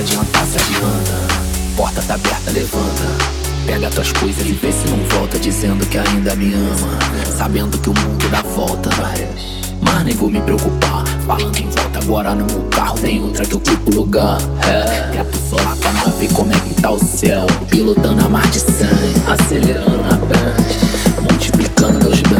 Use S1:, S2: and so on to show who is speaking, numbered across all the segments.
S1: adiantar, se adianta. Porta tá aberta, levanta. Pega tuas coisas e vê se não volta Dizendo que ainda me ama Sabendo que o mundo dá volta Mas nem vou me preocupar Falando em volta agora no meu carro Tem outra que eu fico lugar é. Quero solar pra nave como é que tá o céu Pilotando a mar de sangue Acelerando a branch Multiplicando meus bens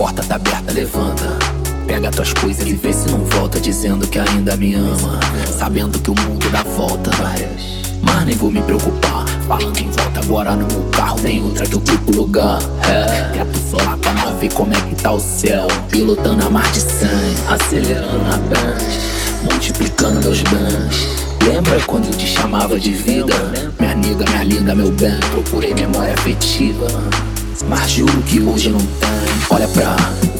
S1: Porta tá aberta, levanta. Pega tuas coisas e vê se não volta. Dizendo que ainda me ama. Sabendo que o mundo dá volta. Mas nem vou me preocupar. Falando em volta agora no meu carro. Tem outra que eu lugar. É. Quero solar pra nave como é que tá o céu. Pilotando a mar de sangue. Acelerando a band. Multiplicando meus bens. Lembra quando te chamava de vida? Minha amiga, minha linda, meu bem. Procurei memória afetiva. Mas juro que hoje não tem. Olha pra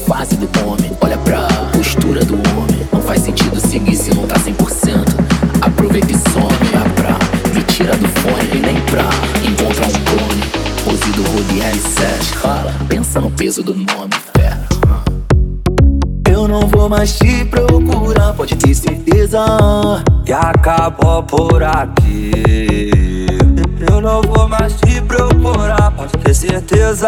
S1: fase do homem, olha pra postura do homem. Não faz sentido seguir se não tá 100%. Aproveita e some, dá pra me tira do fone. E nem pra encontrar um clone. Pose do Rode R7. Fala, pensa no peso do nome.
S2: Eu não vou mais te procurar, pode ter certeza que acabou por aqui. Eu não vou mais te procurar, pode ter certeza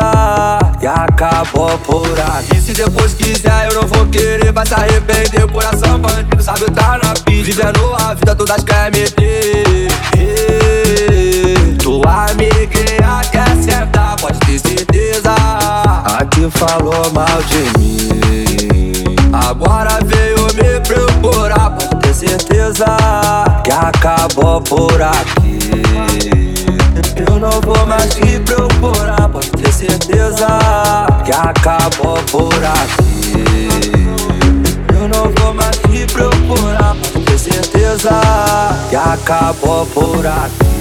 S2: que acabou por aqui. Se depois quiser, eu não vou querer, vai se arrepender. Coração bandido, sabe, tá na pista. Vivendo a vida, todas querem meter. Tua amiguinha quer sentar, pode ter certeza. Aqui falou mal de mim. Agora veio me procurar, pode ter certeza que acabou por aqui. Eu não vou mais te procurar, pode ter certeza que acabou por aqui. Eu não vou mais te procurar, pode ter certeza que acabou por aqui.